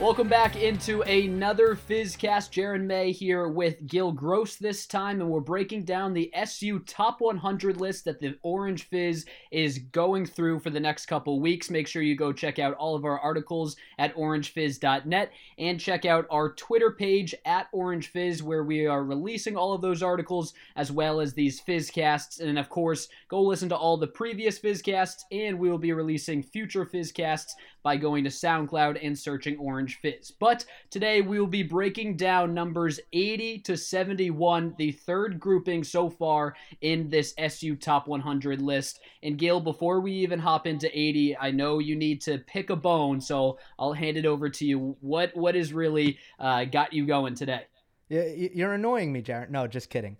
Welcome back into another Fizzcast. Jaron May here with Gil Gross this time, and we're breaking down the SU Top 100 list that the Orange Fizz is going through for the next couple weeks. Make sure you go check out all of our articles at orangefizz.net and check out our Twitter page at Orange Fizz, where we are releasing all of those articles as well as these Fizzcasts. And of course, go listen to all the previous Fizzcasts, and we will be releasing future Fizzcasts by going to SoundCloud and searching Orange Fizz. But today we will be breaking down numbers 80 to 71, the third grouping so far in this SU Top 100 list. And Gil, before we even hop into 80, I know you need to pick a bone, so I'll hand it over to you. What what has really uh, got you going today? You're annoying me, Jared. No, just kidding.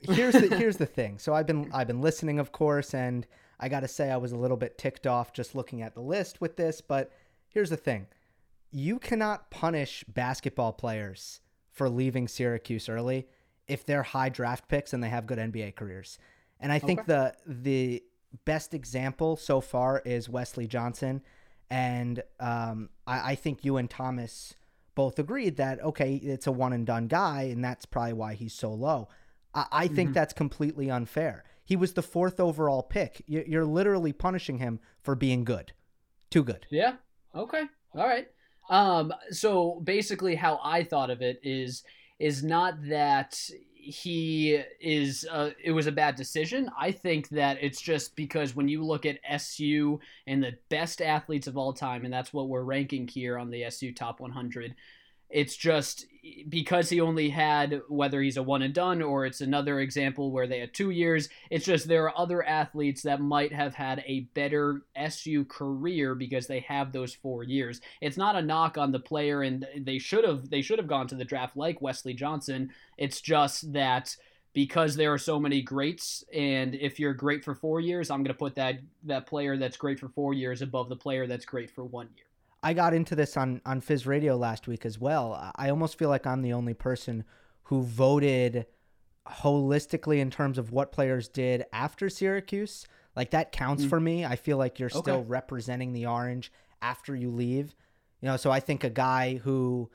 Here's the here's the thing. So I've been I've been listening, of course, and I got to say, I was a little bit ticked off just looking at the list with this. But here's the thing you cannot punish basketball players for leaving Syracuse early if they're high draft picks and they have good NBA careers. And I think okay. the the best example so far is Wesley Johnson. And um, I, I think you and Thomas both agreed that, okay, it's a one and done guy, and that's probably why he's so low. I, I think mm-hmm. that's completely unfair. He was the fourth overall pick. You're literally punishing him for being good. Too good. Yeah. Okay. All right. Um, so basically how I thought of it is is not that he is uh, it was a bad decision. I think that it's just because when you look at SU and the best athletes of all time and that's what we're ranking here on the SU top 100, it's just because he only had whether he's a one and done or it's another example where they had two years. It's just there are other athletes that might have had a better SU career because they have those four years. It's not a knock on the player, and they should have they should have gone to the draft like Wesley Johnson. It's just that because there are so many greats and if you're great for 4 years I'm going to put that that player that's great for 4 years above the player that's great for 1 year. I got into this on on Fizz Radio last week as well. I almost feel like I'm the only person who voted holistically in terms of what players did after Syracuse. Like that counts mm. for me. I feel like you're okay. still representing the orange after you leave. You know, so I think a guy who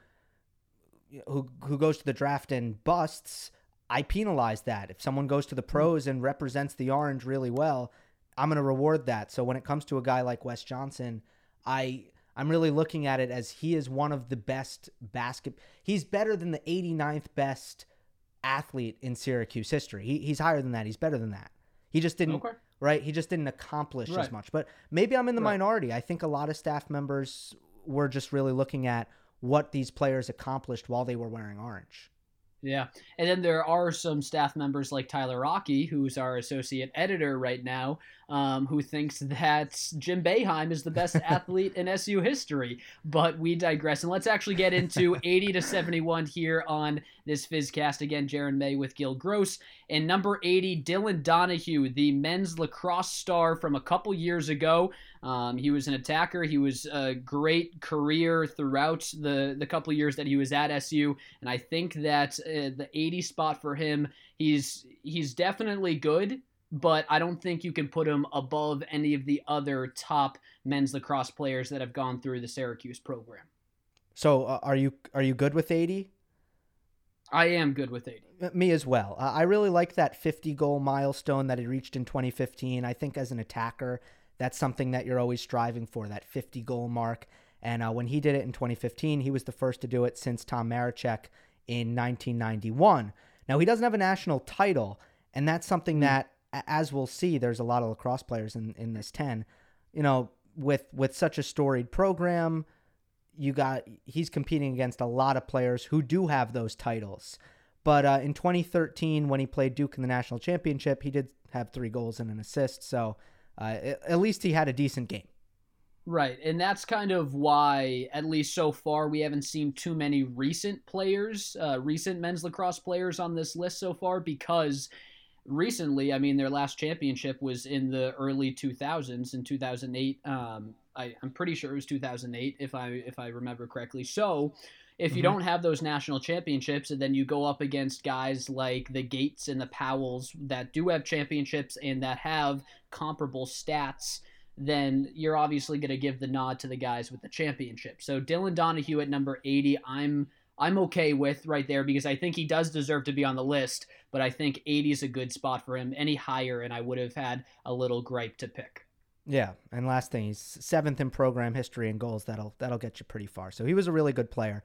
who who goes to the draft and busts, I penalize that. If someone goes to the mm. pros and represents the orange really well, I'm going to reward that. So when it comes to a guy like Wes Johnson, I I'm really looking at it as he is one of the best basket. He's better than the 89th best athlete in Syracuse history. He, he's higher than that. He's better than that. He just didn't okay. right. He just didn't accomplish right. as much. But maybe I'm in the right. minority. I think a lot of staff members were just really looking at what these players accomplished while they were wearing orange. Yeah. And then there are some staff members like Tyler Rocky, who's our associate editor right now, um, who thinks that Jim Boeheim is the best athlete in SU history. But we digress. And let's actually get into 80 to 71 here on this Fizzcast. Again, Jaron May with Gil Gross. And number 80, Dylan Donahue, the men's lacrosse star from a couple years ago. Um, he was an attacker. He was a great career throughout the, the couple years that he was at SU. And I think that uh, the 80 spot for him, he's he's definitely good but I don't think you can put him above any of the other top men's lacrosse players that have gone through the Syracuse program. So, uh, are you are you good with 80? I am good with 80. Uh, me as well. Uh, I really like that 50 goal milestone that he reached in 2015. I think as an attacker, that's something that you're always striving for, that 50 goal mark. And uh, when he did it in 2015, he was the first to do it since Tom Marechek in 1991. Now, he doesn't have a national title, and that's something mm. that as we'll see, there's a lot of lacrosse players in, in this 10. You know, with with such a storied program, you got he's competing against a lot of players who do have those titles. But uh, in 2013, when he played Duke in the national championship, he did have three goals and an assist. So uh, at least he had a decent game. Right, and that's kind of why, at least so far, we haven't seen too many recent players, uh, recent men's lacrosse players on this list so far, because recently, I mean, their last championship was in the early 2000s in 2008. Um, I, I'm pretty sure it was 2008 if I if I remember correctly. So if you mm-hmm. don't have those national championships and then you go up against guys like the Gaits and the Powells that do have championships and that have comparable stats, then you're obviously going to give the nod to the guys with the championship. So Dylan Donahue at number 80, I'm I'm okay with right there because I think he does deserve to be on the list, but I think 80 is a good spot for him. Any higher and I would have had a little gripe to pick. Yeah, and last thing, he's seventh in program history and goals. That'll that'll get you pretty far. So he was a really good player.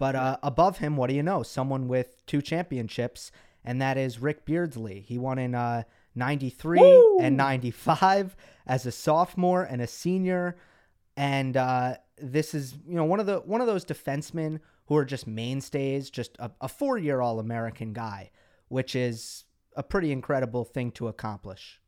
But uh, above him, what do you know? Someone with two championships, and that is Rick Beardsley. He won in uh, 93 Woo! and 95 as a sophomore and a senior. And uh, this is, you know, one of the one of those defensemen who are just mainstays, just a, a four year All American guy, which is a pretty incredible thing to accomplish.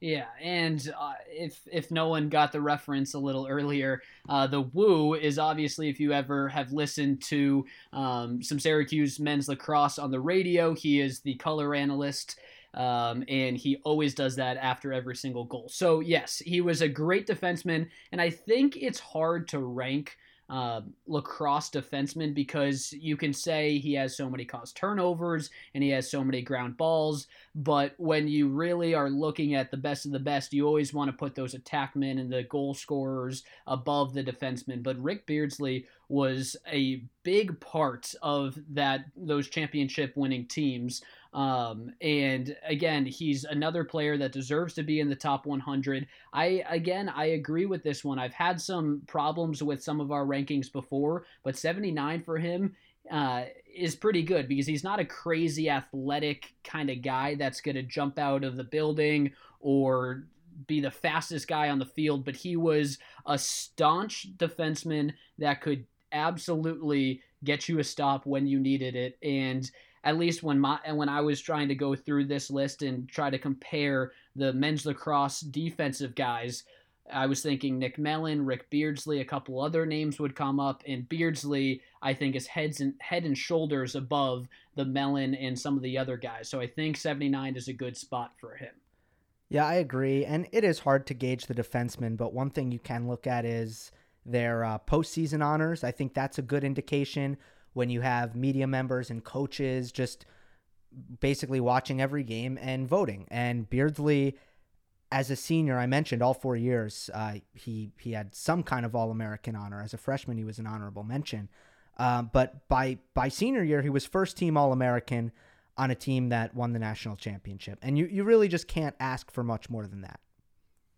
Yeah, and uh, if if no one got the reference a little earlier, uh, the Woo is obviously if you ever have listened to um, some Syracuse men's lacrosse on the radio, he is the color analyst. Um, and he always does that after every single goal. So yes, he was a great defenseman, and I think it's hard to rank uh, lacrosse defenseman because you can say he has so many caused turnovers and he has so many ground balls. But when you really are looking at the best of the best, you always want to put those attackmen and the goal scorers above the defensemen. But Rick Beardsley was a big part of that those championship winning teams. Um, and again, he's another player that deserves to be in the top 100. I again, I agree with this one. I've had some problems with some of our rankings before, but 79 for him uh, is pretty good because he's not a crazy athletic kind of guy that's going to jump out of the building or be the fastest guy on the field, but he was a staunch defenseman that could absolutely get you a stop when you needed it. And at least when my when I was trying to go through this list and try to compare the men's lacrosse defensive guys, I was thinking Nick Mellon, Rick Beardsley, a couple other names would come up, and Beardsley I think is heads and head and shoulders above the Mellon and some of the other guys. So I think 79 is a good spot for him. Yeah, I agree, and it is hard to gauge the defenseman, but one thing you can look at is their uh, postseason honors. I think that's a good indication when you have media members and coaches just basically watching every game and voting. And Beardsley, as a senior, I mentioned all four years, uh, he he had some kind of All American honor. As a freshman, he was an honorable mention. Uh, but by by senior year, he was first team All American on a team that won the national championship. And you, you really just can't ask for much more than that.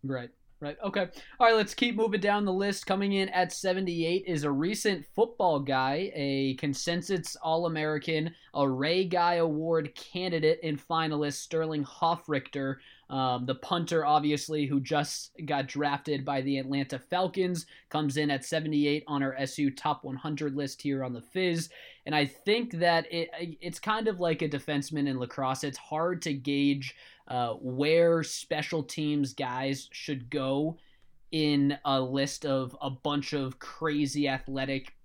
Right. Right. Okay. All right. Let's keep moving down the list. Coming in at 78 is a recent football guy, a consensus All American, a Ray Guy Award candidate and finalist, Sterling Hofrichter. Um, the punter, obviously, who just got drafted by the Atlanta Falcons, comes in at 78 on our SU top 100 list here on the Fizz. And I think that it it's kind of like a defenseman in lacrosse. It's hard to gauge uh, where special teams guys should go in a list of a bunch of crazy athletic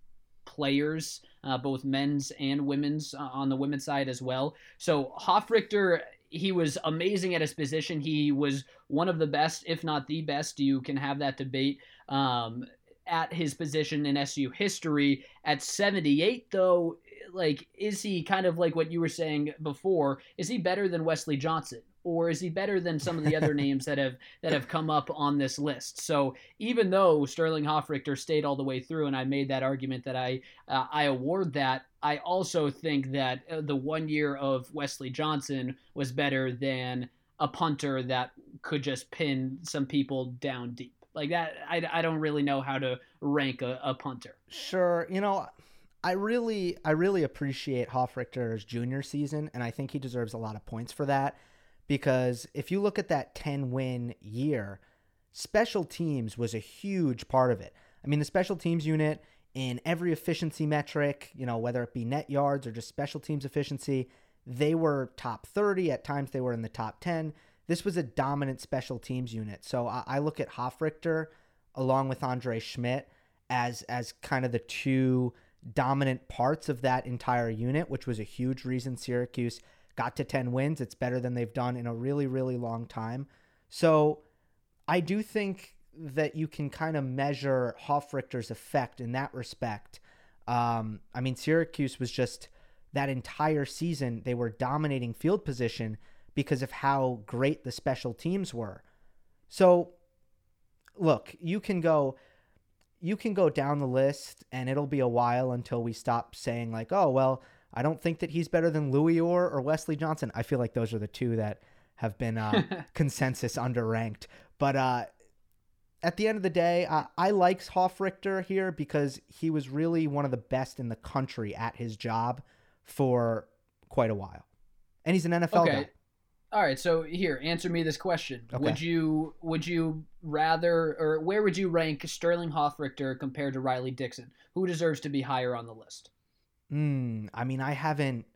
players, uh, both men's and women's uh, on the women's side as well. So Hofrichter, he was amazing at his position. He was one of the best, if not the best. You can have that debate. Um, at his position in SU history. At 78, though, like, is he kind of like what you were saying before? Is he better than Wesley Johnson? or is he better than some of the other names that have that have come up on this list? So even though Sterling Hofrichter stayed all the way through, and I made that argument that I uh, I award that, I also think that uh, the one year of Wesley Johnson was better than a punter that could just pin some people down deep. Like that, I, I don't really know how to rank a, a punter. Sure, you know. I really, I really appreciate Hofrichter's junior season, and I think he deserves a lot of points for that because if you look at that 10 win year, special teams was a huge part of it. I mean, the special teams unit in every efficiency metric, you know, whether it be net yards or just special teams efficiency, they were top 30. At times, they were in the top 10. This was a dominant special teams unit. So I, I look at Hofrichter along with Andre Szmyt as as kind of the two dominant parts of that entire unit, which was a huge reason Syracuse got to 10 wins. It's better than they've done in a really, really long time. So I do think that you can kind of measure Hofrichter's effect in that respect. Um, I mean, Syracuse was just that entire season, they were dominating field position because of how great the special teams were. So, look, you can go you can go down the list and it'll be a while until we stop saying like, "Oh, well, I don't think that he's better than Louis Orr or Wesley Johnson." I feel like those are the two that have been uh, consensus underranked. But uh, at the end of the day, uh, I like Hofrichter here because he was really one of the best in the country at his job for quite a while, and he's an NFL okay. guy. All right, so here, answer me this question: okay. Would you would you rather, or where would you rank Sterling Hofrichter compared to Riley Dixon? Who deserves to be higher on the list? Hmm. I mean, I haven't,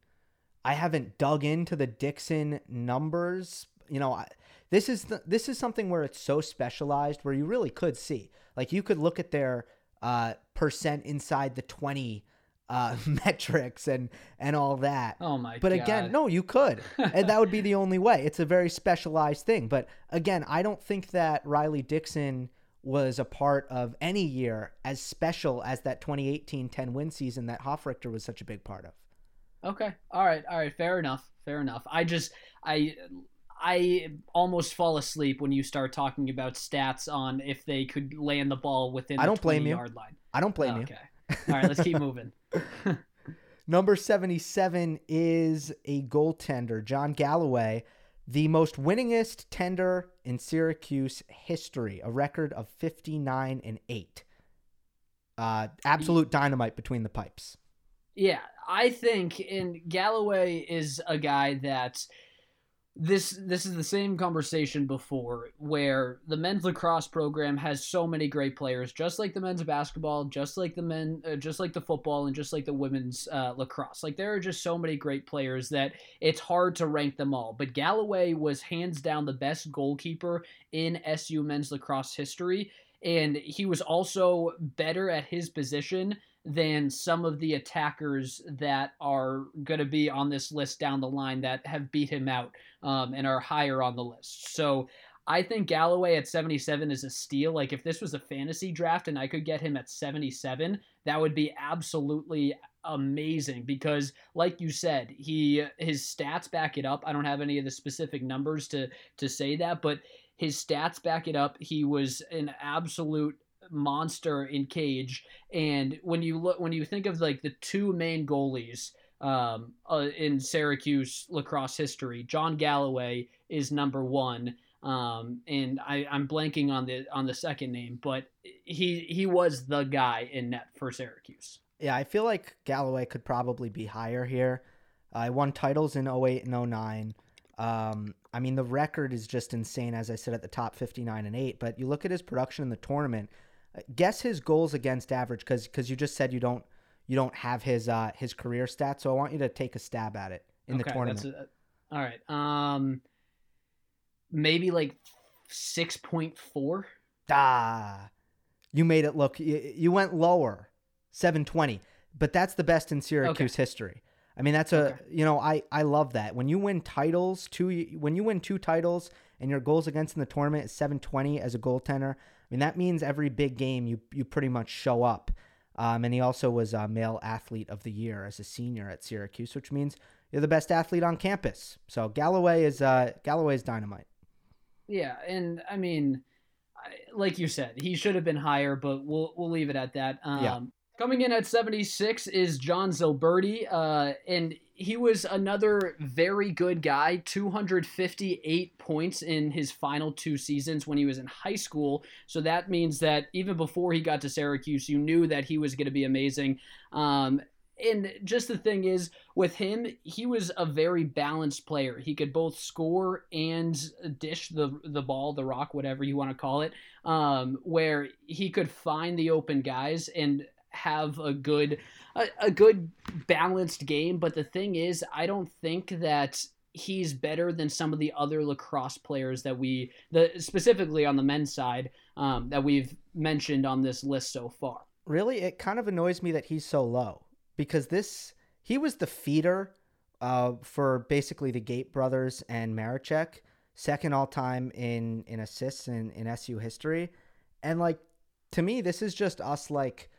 I haven't dug into the Dixon numbers. You know, I, this is the, this is something where it's so specialized where you really could see, like, you could look at their uh, percent inside the twenty uh, metrics and and all that. Oh my! God. But God. again, no, you could, and that would be the only way. It's a very specialized thing. But again, I don't think that Riley Dixon was a part of any year as special as that 2018 10 win season that Hofrichter was such a big part of. Okay. All right. All right. Fair enough. Fair enough. I just I I almost fall asleep when you start talking about stats on if they could land the ball within I don't blame you. yard line. I don't blame oh, you. Okay. All right, let's keep moving. Number 77 is a goaltender, John Galloway, the most winningest tender in Syracuse history, a record of 59 and 8. Uh, absolute dynamite between the pipes. Yeah, I think and Galloway is a guy that this this is the same conversation before where the men's lacrosse program has so many great players just like the men's basketball just like the men uh, just like the football and just like the women's uh, lacrosse. Like there are just so many great players that it's hard to rank them all. But galloway was hands down the best goalkeeper in su men's lacrosse history and he was also better at his position than some of the attackers that are going to be on this list down the line that have beat him out um, and are higher on the list. So I think Galloway at 77 is a steal. Like if this was a fantasy draft and I could get him at 77, that would be absolutely amazing because like you said, he his stats back it up. I don't have any of the specific numbers to to say that, but his stats back it up. He was an absolute monster in cage and when you look when you think of like the two main goalies um, uh, in Syracuse lacrosse history John Galloway is number one um, and I, I'm blanking on the on the second name but he he was the guy in net for Syracuse yeah I feel like Galloway could probably be higher here I uh, won titles in 08 and 09 um, I mean, the record is just insane, as I said at the top 59 and 8. But you look at his production in the tournament, guess his goals against average because because you just said you don't you don't have his uh his career stats so i want you to take a stab at it in okay, the tournament. a, all right um maybe like 6.4 ah you made it look you, you went lower 720 but that's the best in syracuse okay. history. I mean that's a okay. you know i i love that. When you win titles two when you win two titles and your goals against in the tournament is 720 as a goaltender mean, that means every big game you you pretty much show up. Um, and he also was a male athlete of the year as a senior at Syracuse, which means you're the best athlete on campus. So Galloway is uh, Galloway's dynamite. Yeah, and I mean, like you said, he should have been higher, but we'll we'll leave it at that. Um, yeah. Coming in at 76 is John Zulberti, uh, and he was another very good guy 258 points in his final two seasons when he was in high school. So that means that even before he got to syracuse you knew that he was going to be amazing. Um, and just the thing is with him he was a very balanced player. He could both score and dish the the ball the rock whatever you want to call it um, where he could find the open guys. And have a good a, a good balanced game. But the thing is, I don't think that he's better than some of the other lacrosse players that we the specifically on the men's side um, that we've mentioned on this list so far. Really, it kind of annoys me that he's so low because this he was the feeder uh, for basically the Gait brothers and Marechek, second all time in in assists in, in SU history. And like to me, this is just us like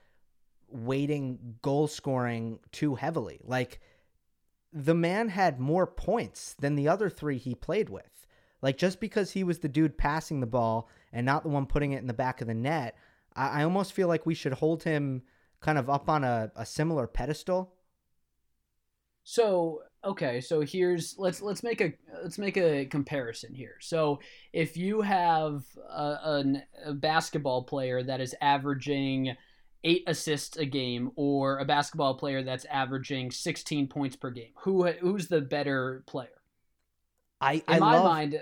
weighting goal scoring too heavily. Like the man had more points than the other three he played with. Like just because he was the dude passing the ball and not the one putting it in the back of the net, I, I almost feel like we should hold him kind of up on a, a similar pedestal. So okay, so here's let's let's make a let's make a comparison here. So if you have a, a, a basketball player that is averaging eight assists a game, or a basketball player that's averaging 16 points per game, who who's the better player? I in I my love, mind,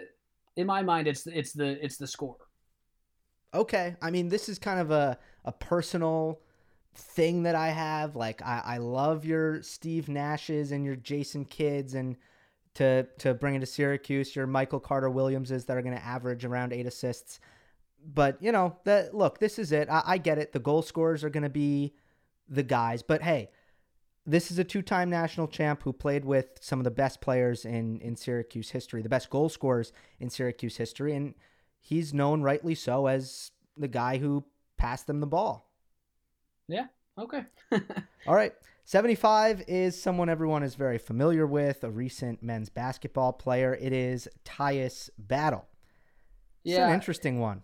in my mind, it's it's the it's the scorer. Okay, I mean this is kind of a a personal thing that I have. Like I, I love your Steve Nashes and your Jason Kidds and to to bring it to Syracuse, your Michael Carter Williamses that are going to average around eight assists. But you know that look, this is it. I, I get it. The goal scorers are going to be the guys, but hey, this is a two-time national champ who played with some of the best players in in Syracuse history, the best goal scorers in Syracuse history, and he's known rightly so as the guy who passed them the ball. Yeah. Okay. All right. 75 is someone everyone is very familiar with, a recent men's basketball player. It is Tyus Battle. It's yeah. an interesting one.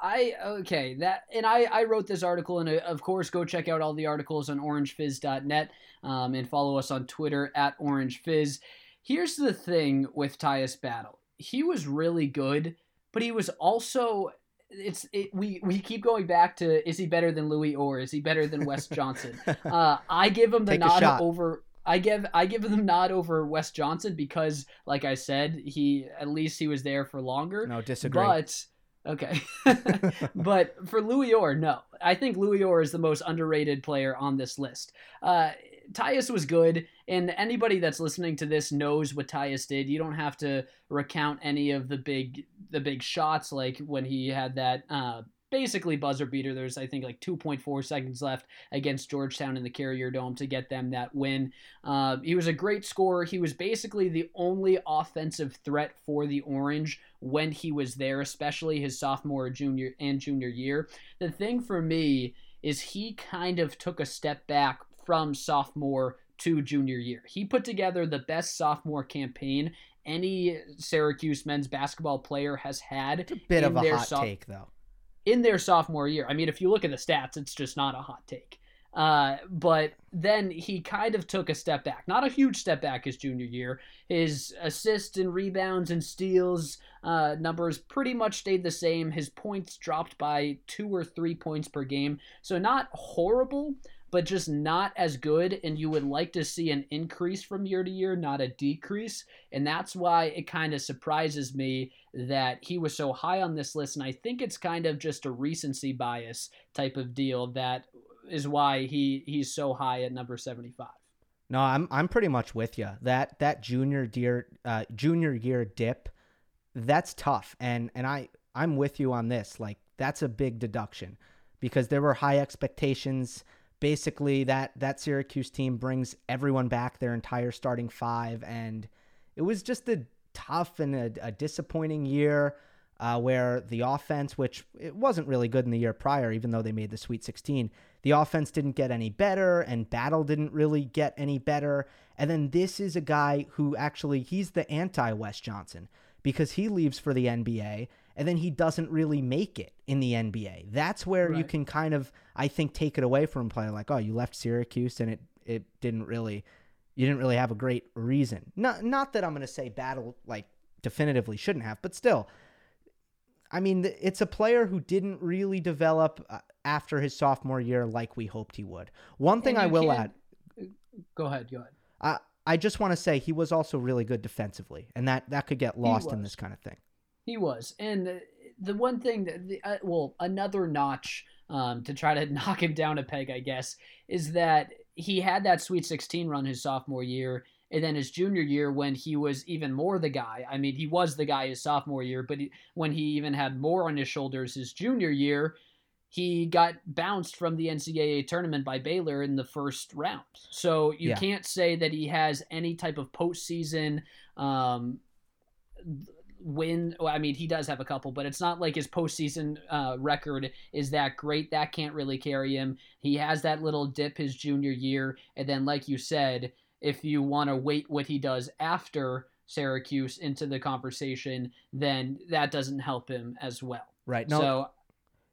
I okay that and I I wrote this article and uh, of course go check out all the articles on orangefizz.net um, and follow us on Twitter at orangefizz. Here's the thing with Tyus Battle. He was really good, but he was also it's it, we we keep going back to is he better than Louis Orr Is he better than Wes Johnson? uh, I give him the Take nod over. I give I give him the nod over Wes Johnson because, like I said, he at least he was there for longer. No, disagree. But okay, but for Louis Orr, no. I think Louis Orr is the most underrated player on this list. Uh, Tyus was good, and anybody that's listening to this knows what Tyus did. You don't have to recount any of the big the big shots, like when he had that uh, basically buzzer beater. There's I think like 2.4 seconds left against Georgetown in the Carrier Dome to get them that win. Uh, he was a great scorer. He was basically the only offensive threat for the Orange when he was there, especially his sophomore, junior, and junior year. The thing for me is he kind of took a step back from sophomore to junior year. He put together the best sophomore campaign any Syracuse men's basketball player has had. It's a bit in of a hot soph- take, though. In their sophomore year. I mean, if you look at the stats, it's just not a hot take. Uh, but then he kind of took a step back. Not a huge step back his junior year. His assists and rebounds and steals uh, numbers pretty much stayed the same. His points dropped by two or three points per game. So not horrible, but just not as good. And you would like to see an increase from year to year, not a decrease. And that's why it kind of surprises me that he was so high on this list. And I think it's kind of just a recency bias type of deal that is why he he's so high at number 75. No, I'm I'm pretty much with you. That that junior year uh, junior year dip, that's tough. And and I I'm with you on this. Like that's a big deduction because there were high expectations. Basically, that that Syracuse team brings everyone back their entire starting five, and it was just a tough and a, a disappointing year. Uh, where the offense, which it wasn't really good in the year prior, even though they made the Sweet 16, the offense didn't get any better, and Battle didn't really get any better. And then this is a guy who actually he's the anti Wes Johnson because he leaves for the NBA, and then he doesn't really make it in the NBA. That's where you can kind of, I think, take it away from a player like, oh, you left Syracuse and it it didn't really, you didn't really have a great reason. Not not that I'm going to say Battle like definitively shouldn't have, but still. I mean, it's a player who didn't really develop uh, after his sophomore year like we hoped he would. One thing I will add, Go ahead, go ahead. I I just want to say he was also really good defensively, and that that could get lost in this kind of thing. He was, and uh, the one thing that, the, uh, well, another notch um, to try to knock him down a peg, I guess, is that he had that Sweet 16 run his sophomore year, and then his junior year when he was even more the guy. I mean, he was the guy his sophomore year, but he, when he even had more on his shoulders his junior year, he got bounced from the NCAA tournament by Baylor in the first round. So you Yeah. can't say that he has any type of postseason um, win. Well, I mean, he does have a couple, but it's not like his postseason uh, record is that great. That can't really carry him. He has that little dip his junior year, and then, like you said, if you want to wait what he does after Syracuse into the conversation, then that doesn't help him as well. Right. No, so,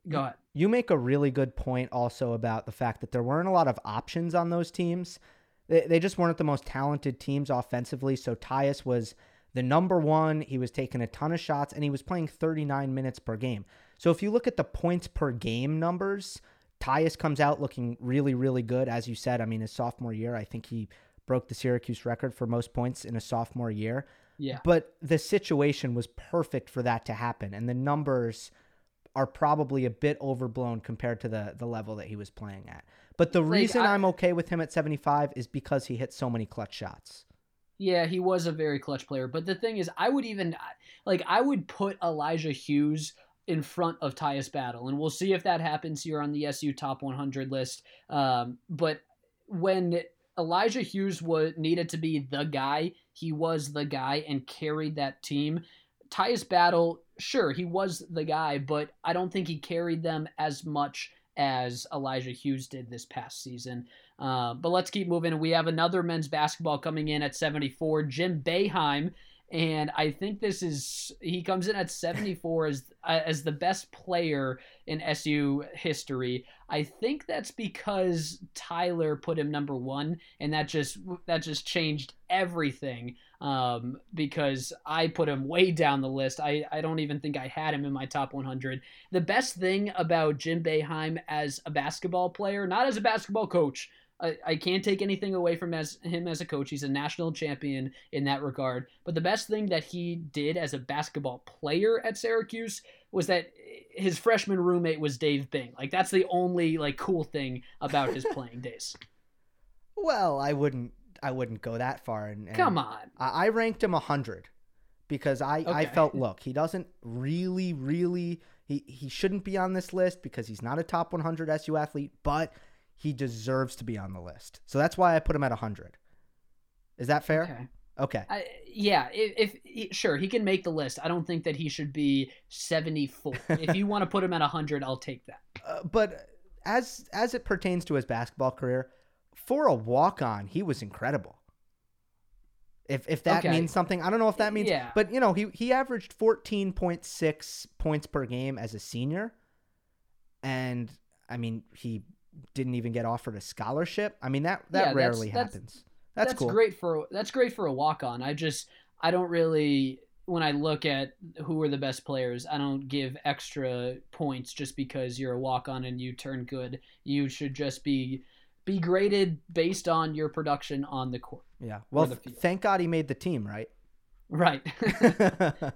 go ahead. You make a really good point also about the fact that there weren't a lot of options on those teams. They, they just weren't the most talented teams offensively. So Tyus was the number one. He was taking a ton of shots and he was playing 39 minutes per game. So if you look at the points per game numbers, Tyus comes out looking really, really good. As you said, I mean, his sophomore year, I think he broke the Syracuse record for most points in a sophomore year. Yeah. But the situation was perfect for that to happen. And the numbers are probably a bit overblown compared to the the level that he was playing at. But the Like, reason I- I'm okay with him at 75 is because he hit so many clutch shots. Yeah, he was a very clutch player. But the thing is, I would even like I would put Elijah Hughes in front of Tyus Battle, and we'll see if that happens here on the SU Top 100 list. Um, but when Elijah Hughes was needed to be the guy, he was the guy and carried that team. Tyus Battle, sure, he was the guy, but I don't think he carried them as much as Elijah Hughes did this past season. Uh, but let's keep moving. We have another men's basketball coming in at 74, Jim Boeheim. And I think this is he comes in at 74 as uh, as the best player in SU history. I think that's because Tyler put him number one, and that just that just changed everything. Um, because I put him way down the list. I I don't even think I had him in my top 100. The best thing about Jim Boeheim as a basketball player, not as a basketball coach, I, I can't take anything away from as, him as a coach. He's a national champion in that regard. But the best thing that he did as a basketball player at Syracuse was that his freshman roommate was Dave Bing. Like that's the only like cool thing about his playing days. Well, I wouldn't I wouldn't go that far and, and Come on. I, I ranked him a 100 because I, I felt look, he doesn't really really he he shouldn't be on this list because he's not a top 100 SU athlete, but he deserves to be on the list. So that's why I put him at 100. Is that fair? Okay. Okay. I, yeah, if, if sure he can make the list. I don't think that he should be 74. if you want to put him at 100, I'll take that. Uh, but as as it pertains to his basketball career, for a walk on, he was incredible. If if that Okay. means something, I don't know if that means. Yeah. But you know, he he averaged fourteen point six points per game as a senior, and I mean he didn't even get offered a scholarship. I mean that that Yeah, rarely that's- happens. That's, cool. great for that's great for a walk on. I just I don't really when I look at who are the best players, I don't give extra points just because you're a walk on and you turn good. You should just be be graded based on your production on the court. Yeah. Well, the th- field. thank God he made the team, right? Right.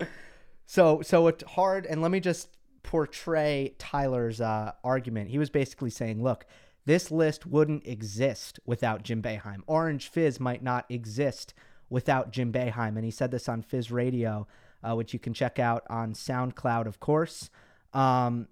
so so it's hard and let me just portray Tyler's uh, argument. He was basically saying, look, this list wouldn't exist without Jim Boeheim. Orange Fizz might not exist without Jim Boeheim. And he said this on Fizz Radio, uh, which you can check out on SoundCloud, of course. Um,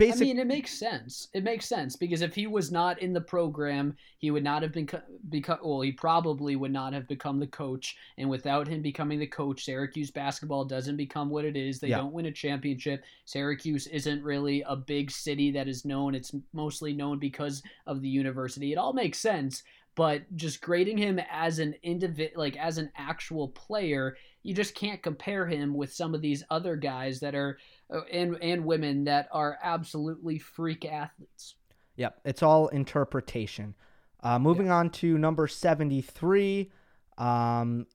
I mean, it makes sense. It makes sense because if he was not in the program, he would not have been become. Well, he probably would not have become the coach. And without him becoming the coach, Syracuse basketball doesn't become what it is. They Yeah. don't win a championship. Syracuse isn't really a big city that is known. It's mostly known because of the university. It all makes sense. But just grading him as an individual, like as an actual player, you just can't compare him with some of these other guys that are and and women that are absolutely freak athletes. Yep, it's all interpretation. Uh, moving on to number 73, um,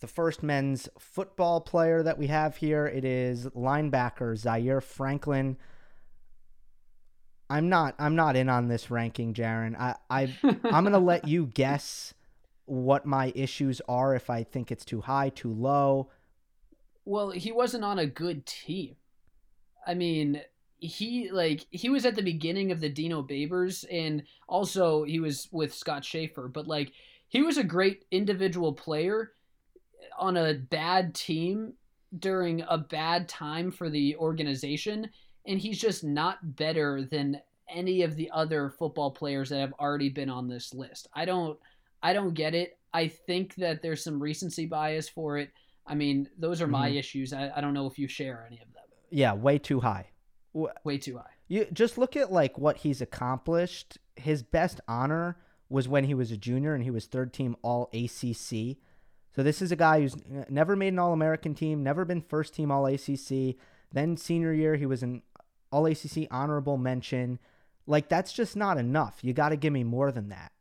the first men's football player that we have here. It is linebacker Zaire Franklin. I'm not. I'm not in on this ranking, Jaron. I, I I'm gonna let you guess what my issues are. If I think it's too high, too low. Well, he wasn't on a good team. I mean, he like he was at the beginning of the Dino Babers, and also he was with Scott Shafer. But like, he was a great individual player on a bad team. during a bad time for the organization, and he's just not better than any of the other football players that have already been on this list. I don't I don't get it. I think that there's some recency bias for it. I mean, those are my mm-hmm. issues. I, I don't know if you share any of them. Yeah, way too high. Way too high. You just look at like what he's accomplished. His best honor was when he was a junior and he was third team All ACC. So this is a guy who's never made an All American team, never been first team All ACC. Then senior year he was an All ACC honorable mention. Like that's just not enough. You got to give me more than that.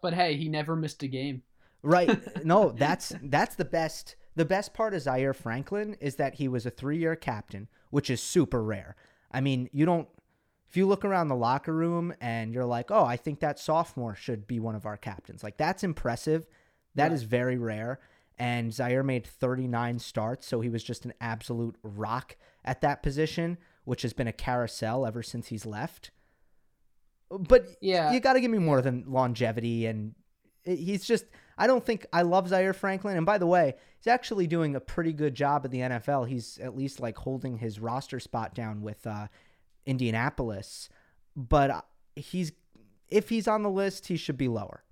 But hey, he never missed a game. Right. no, that's that's the best the best part of Zaire Franklin is that he was a 3-year captain, which is super rare. I mean, you don't if you look around the locker room and you're like, "Oh, I think that sophomore should be one of our captains." Like that's impressive. That right. is very rare. And Zaire made 39 starts, so he was just an absolute rock at that position, which has been a carousel ever since he's left. But yeah, you got to give me more than longevity, and he's just. I don't think I love Zaire Franklin, and by the way, he's actually doing a pretty good job at the NFL. He's at least like holding his roster spot down with uh, Indianapolis, but uh, he's if he's on the list, he should be lower.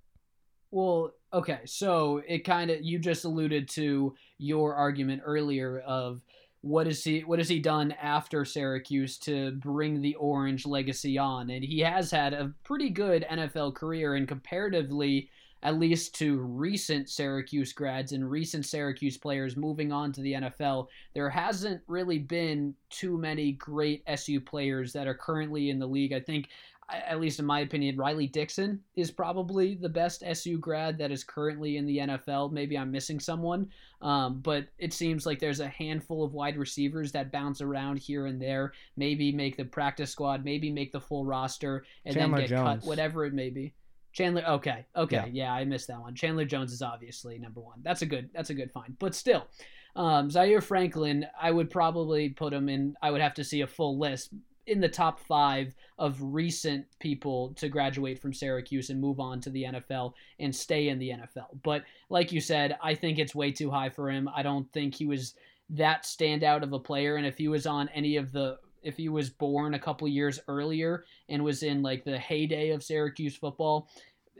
Well, okay, so it kind of you just alluded to your argument earlier of what is he what has he done after Syracuse to bring the orange legacy on and he has had a pretty good NFL career and comparatively at least to recent Syracuse grads and recent Syracuse players moving on to the NFL there hasn't really been too many great SU players that are currently in the league I think at least in my opinion, Riley Dixon is probably the best SU grad that is currently in the NFL. Maybe I'm missing someone, um, but it seems like there's a handful of wide receivers that bounce around here and there. Maybe make the practice squad, maybe make the full roster, and Chandler then get Jones. cut, whatever it may be. Chandler, okay, okay, yeah. yeah. I missed that one. Chandler Jones is obviously number one. That's a good, that's a good find. But still, um, Zaire Franklin, I would probably put him in. I would have to see a full list in the top five of recent people to graduate from Syracuse and move on to the NFL and stay in the NFL. But like you said, I think it's way too high for him. I don't think he was that standout of a player. And if he was on any of the if he was born a couple years earlier and was in like the heyday of Syracuse football,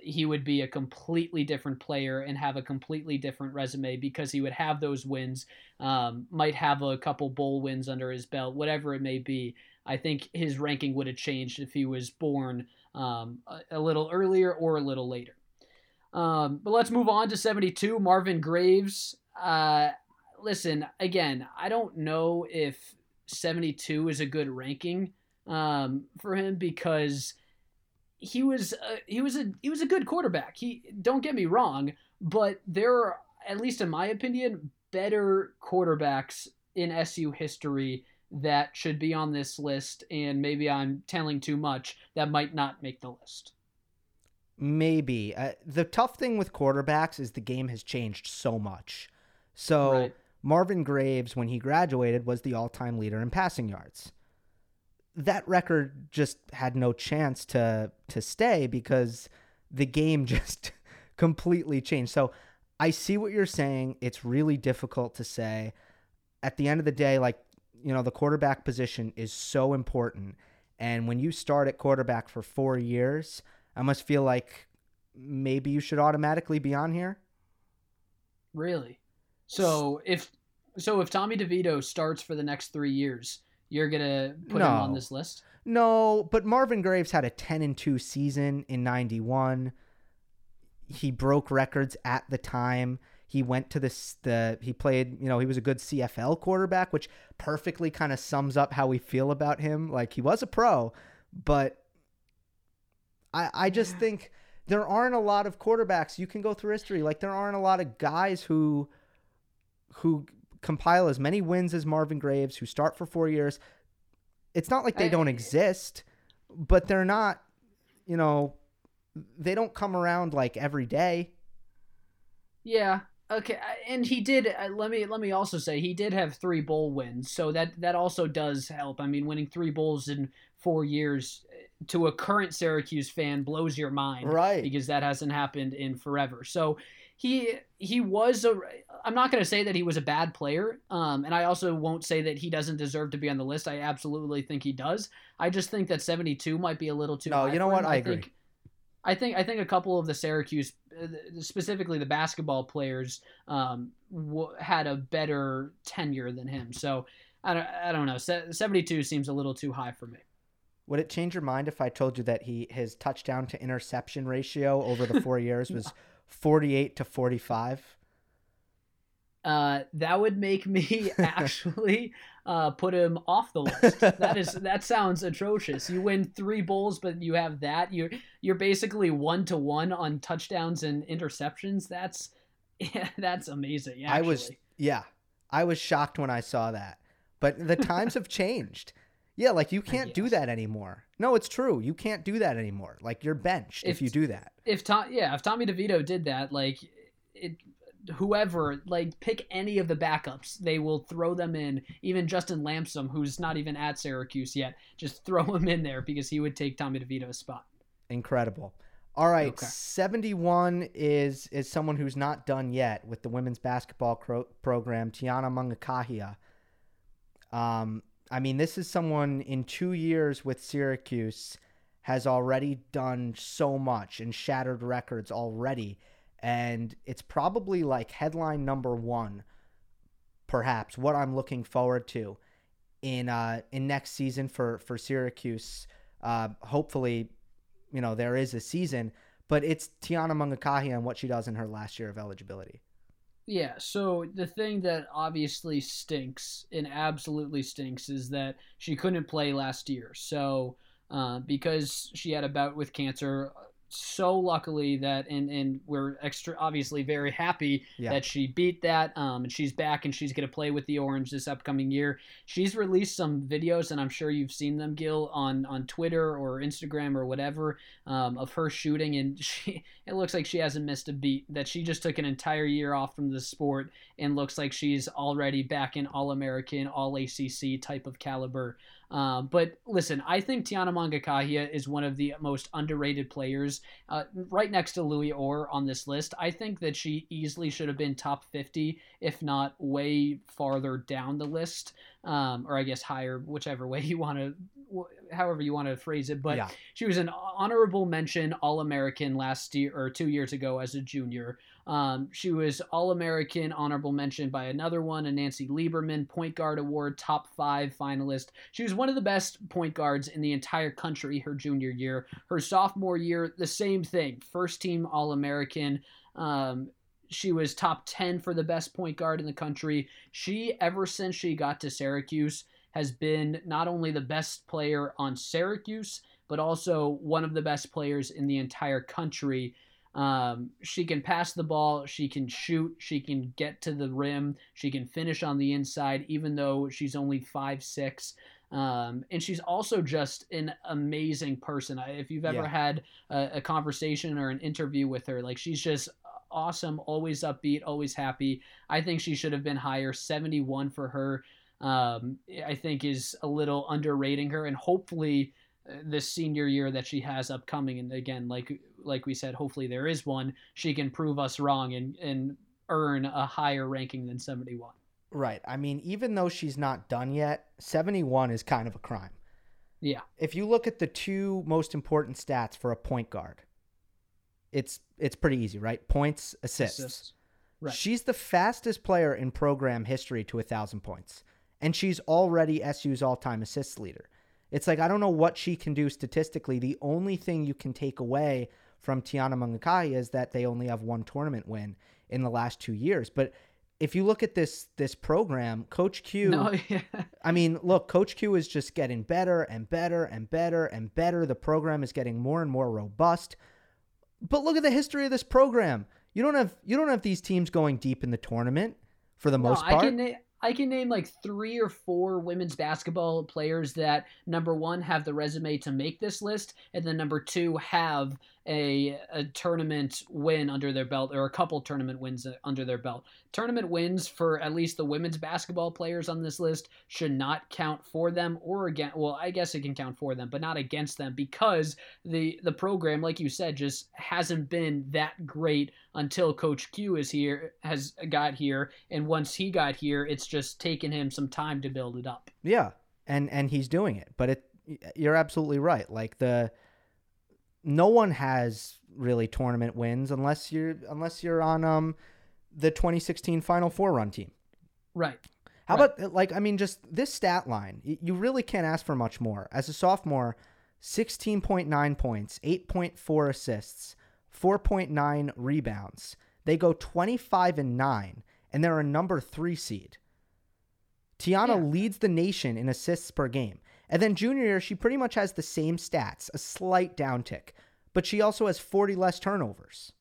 he would be a completely different player and have a completely different resume because he would have those wins, um, might have a couple bowl wins under his belt, whatever it may be. I think his ranking would have changed if he was born um, a, a, little earlier or a little later. Um, but let's move on to 72. Marvin Graves. Uh, listen, again, I don't know if 72 is a good ranking um, for him because he was uh, he was a he was a good quarterback. He don't get me wrong, but there are at least in my opinion better quarterbacks in SU history that should be on this list, and maybe I'm telling too much that might not make the list. Maybe. Uh, the tough thing with quarterbacks is the game has changed so much. So right. Marvin Graves, when he graduated, was the all time leader in passing yards. That record just had no chance to to stay because the game just completely changed. So I see what you're saying. It's really difficult to say. At the end of the day, like you know, the quarterback position is so important. And when you start at quarterback for four years, I must feel like maybe you should automatically be on here. Really? So if so, if Tommy DeVito starts for the next three years, you're gonna put no. him on this list? No, but Marvin Graves had a ten and two season in '91. He broke records at the time. He went to this the he played, you know, he was a good CFL quarterback, which perfectly kind of sums up how we feel about him. Like he was a pro, but I I just think there aren't a lot of quarterbacks you can go through history. Like there aren't a lot of guys who who compile as many wins as Marvin Graves, who start for 4 years. It's not like they don't exist, but they're not, you know, they don't come around like every day. Yeah, Okay, and he did. Uh, let me let me also say he did have three bowl wins, so that that also does help. I mean, winning three bowls in four years uh, to a current Syracuse fan blows your mind, right? Because that hasn't happened in forever. So he he was a I'm not going to say that he was a bad player um, and I also won't say that he doesn't deserve to be on the list. I absolutely think he does. I just think that 72 might be a little too no you know what? I, I agree. think, I think I think a couple of the Syracuse uh, specifically the basketball players um, w- had a better tenure than him. So I don't, I don't know. 72 seems a little too high for me would it change your mind if I told you that he his touchdown to interception ratio over the four years was 48 to 45? Uh, that would make me actually uh, put him off the list. That is that sounds atrocious. You win three bowls, but you have that. You're you're basically one to one on touchdowns and interceptions. That's yeah, that's amazing. Actually. I was yeah, I was shocked when I saw that. But the times have changed. Yeah, like you can't do that anymore. No, it's true. You can't do that anymore. Like you're benched if, if you do that. If Tom, yeah, if Tommy DeVito did that, like it, whoever, like pick any of the backups, they will throw them in. Even Justin Lamson, who's not even at Syracuse yet, just throw him in there because he would take Tommy DeVito's spot. Incredible. All right, okay. 71 is is someone who's not done yet with the women's basketball cro- program, Tiana Mangakahia. Um, I mean, this is someone in two years with Syracuse has already done so much and shattered records already. And it's probably like headline number one, perhaps, what I'm looking forward to in uh, in next season for, for Syracuse. Uh, hopefully, you know, there is a season, but it's Tiana Mangakahia and what she does in her last year of eligibility. Yeah, so the thing that obviously stinks and absolutely stinks is that she couldn't play last year. So, uh, because she had a bout with cancer, so luckily that and and we're extra obviously very happy yeah. that she beat that um and she's back and she's going to play with the orange this upcoming year she's released some videos and i'm sure you've seen them gil on on twitter or instagram or whatever um, of her shooting and she it looks like she hasn't missed a beat that she just took an entire year off from the sport and looks like she's already back in all american all acc type of caliber uh, but listen, I think Tiana Mangakahia is one of the most underrated players, uh, right next to Louis Orr on this list. I think that she easily should have been top 50, if not way farther down the list, um, or I guess higher, whichever way you want to, however you want to phrase it. But yeah. she was an honorable mention All American last year or two years ago as a junior. Um, she was All American, honorable mention by another one, a Nancy Lieberman Point Guard Award, top five finalist. She was one of the best point guards in the entire country her junior year. Her sophomore year, the same thing, first team All American. Um, she was top 10 for the best point guard in the country. She, ever since she got to Syracuse, has been not only the best player on Syracuse, but also one of the best players in the entire country. Um, she can pass the ball, she can shoot, she can get to the rim, she can finish on the inside, even though she's only five six. Um, and she's also just an amazing person. If you've ever yeah. had a, a, conversation or an interview with her, like she's just awesome, always upbeat, always happy. I think she should have been higher. 71 for her, um, I think, is a little underrating her. And hopefully, this senior year that she has upcoming. And again, like like we said, hopefully there is one. She can prove us wrong and and earn a higher ranking than 71. Right. I mean, even though she's not done yet, 71 is kind of a crime. Yeah. If you look at the two most important stats for a point guard, it's it's pretty easy, right? Points, assists. assists. Right. She's the fastest player in program history to a thousand points, and she's already SU's all-time assists leader. It's like I don't know what she can do statistically. The only thing you can take away from Tiana Mangakahia is that they only have one tournament win in the last two years. But if you look at this this program, Coach Q, no, yeah. I mean, look, Coach Q is just getting better and better and better and better. The program is getting more and more robust. But look at the history of this program. You don't have you don't have these teams going deep in the tournament for the no, most part. I can, I can name like three or four women's basketball players that number one have the resume to make this list, and then number two have a, a tournament win under their belt or a couple tournament wins uh, under their belt. Tournament wins for at least the women's basketball players on this list should not count for them or again. Well, I guess it can count for them, but not against them because the the program, like you said, just hasn't been that great until Coach Q is here, has got here, and once he got here, it's just taken him some time to build it up. Yeah, and and he's doing it. But it, you're absolutely right. Like the, no one has really tournament wins unless you're unless you're on um the 2016 Final Four run team. Right. How right. about like I mean just this stat line? You really can't ask for much more. As a sophomore, 16.9 points, 8.4 assists, 4.9 rebounds. They go 25 and 9 and they're a number 3 seed. Tiana yeah. leads the nation in assists per game. And then junior year, she pretty much has the same stats, a slight downtick, but she also has 40 less turnovers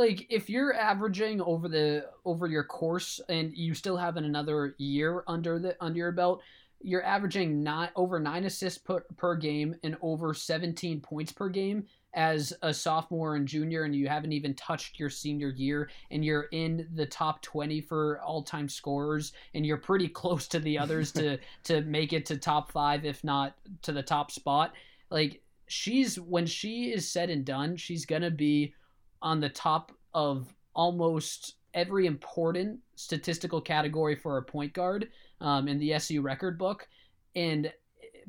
like if you're averaging over the over your course and you still have another year under the under your belt you're averaging not over nine assists per, per game and over 17 points per game as a sophomore and junior and you haven't even touched your senior year and you're in the top 20 for all-time scorers and you're pretty close to the others to to make it to top 5 if not to the top spot like she's when she is said and done she's going to be on the top of almost every important statistical category for a point guard um, in the SU record book. And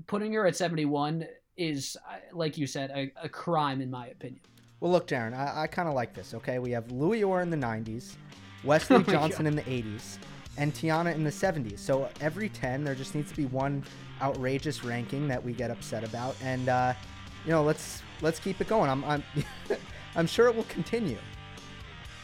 putting her at 71 is, like you said, a, a crime in my opinion. Well, look, Darren, I, I kind of like this, okay? We have Louis Orr in the 90s, Wesley oh Johnson in the 80s, and Tiana in the 70s. So every 10, there just needs to be one outrageous ranking that we get upset about. And, uh, you know, let's let's keep it going. I'm, I'm I'm sure it will continue.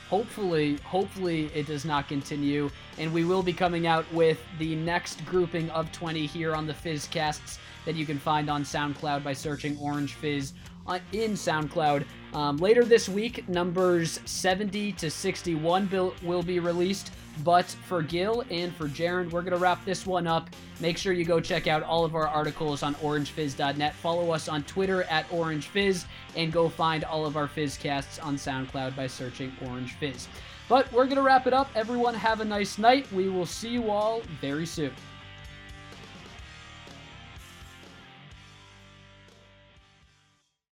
Hopefully, hopefully it does not continue, and we will be coming out with the next grouping of 20 here on the Fizzcasts that you can find on SoundCloud by searching Orange Fizz uh, in SoundCloud. Um, later this week, numbers 70 to 61 will be released. But for Gil and for Jaron, we're going to wrap this one up. Make sure you go check out all of our articles on orangefizz.net. Follow us on Twitter at orangefizz, and go find all of our Fizzcasts on SoundCloud by searching Orange Fizz. But we're going to wrap it up. Everyone, have a nice night. We will see you all very soon.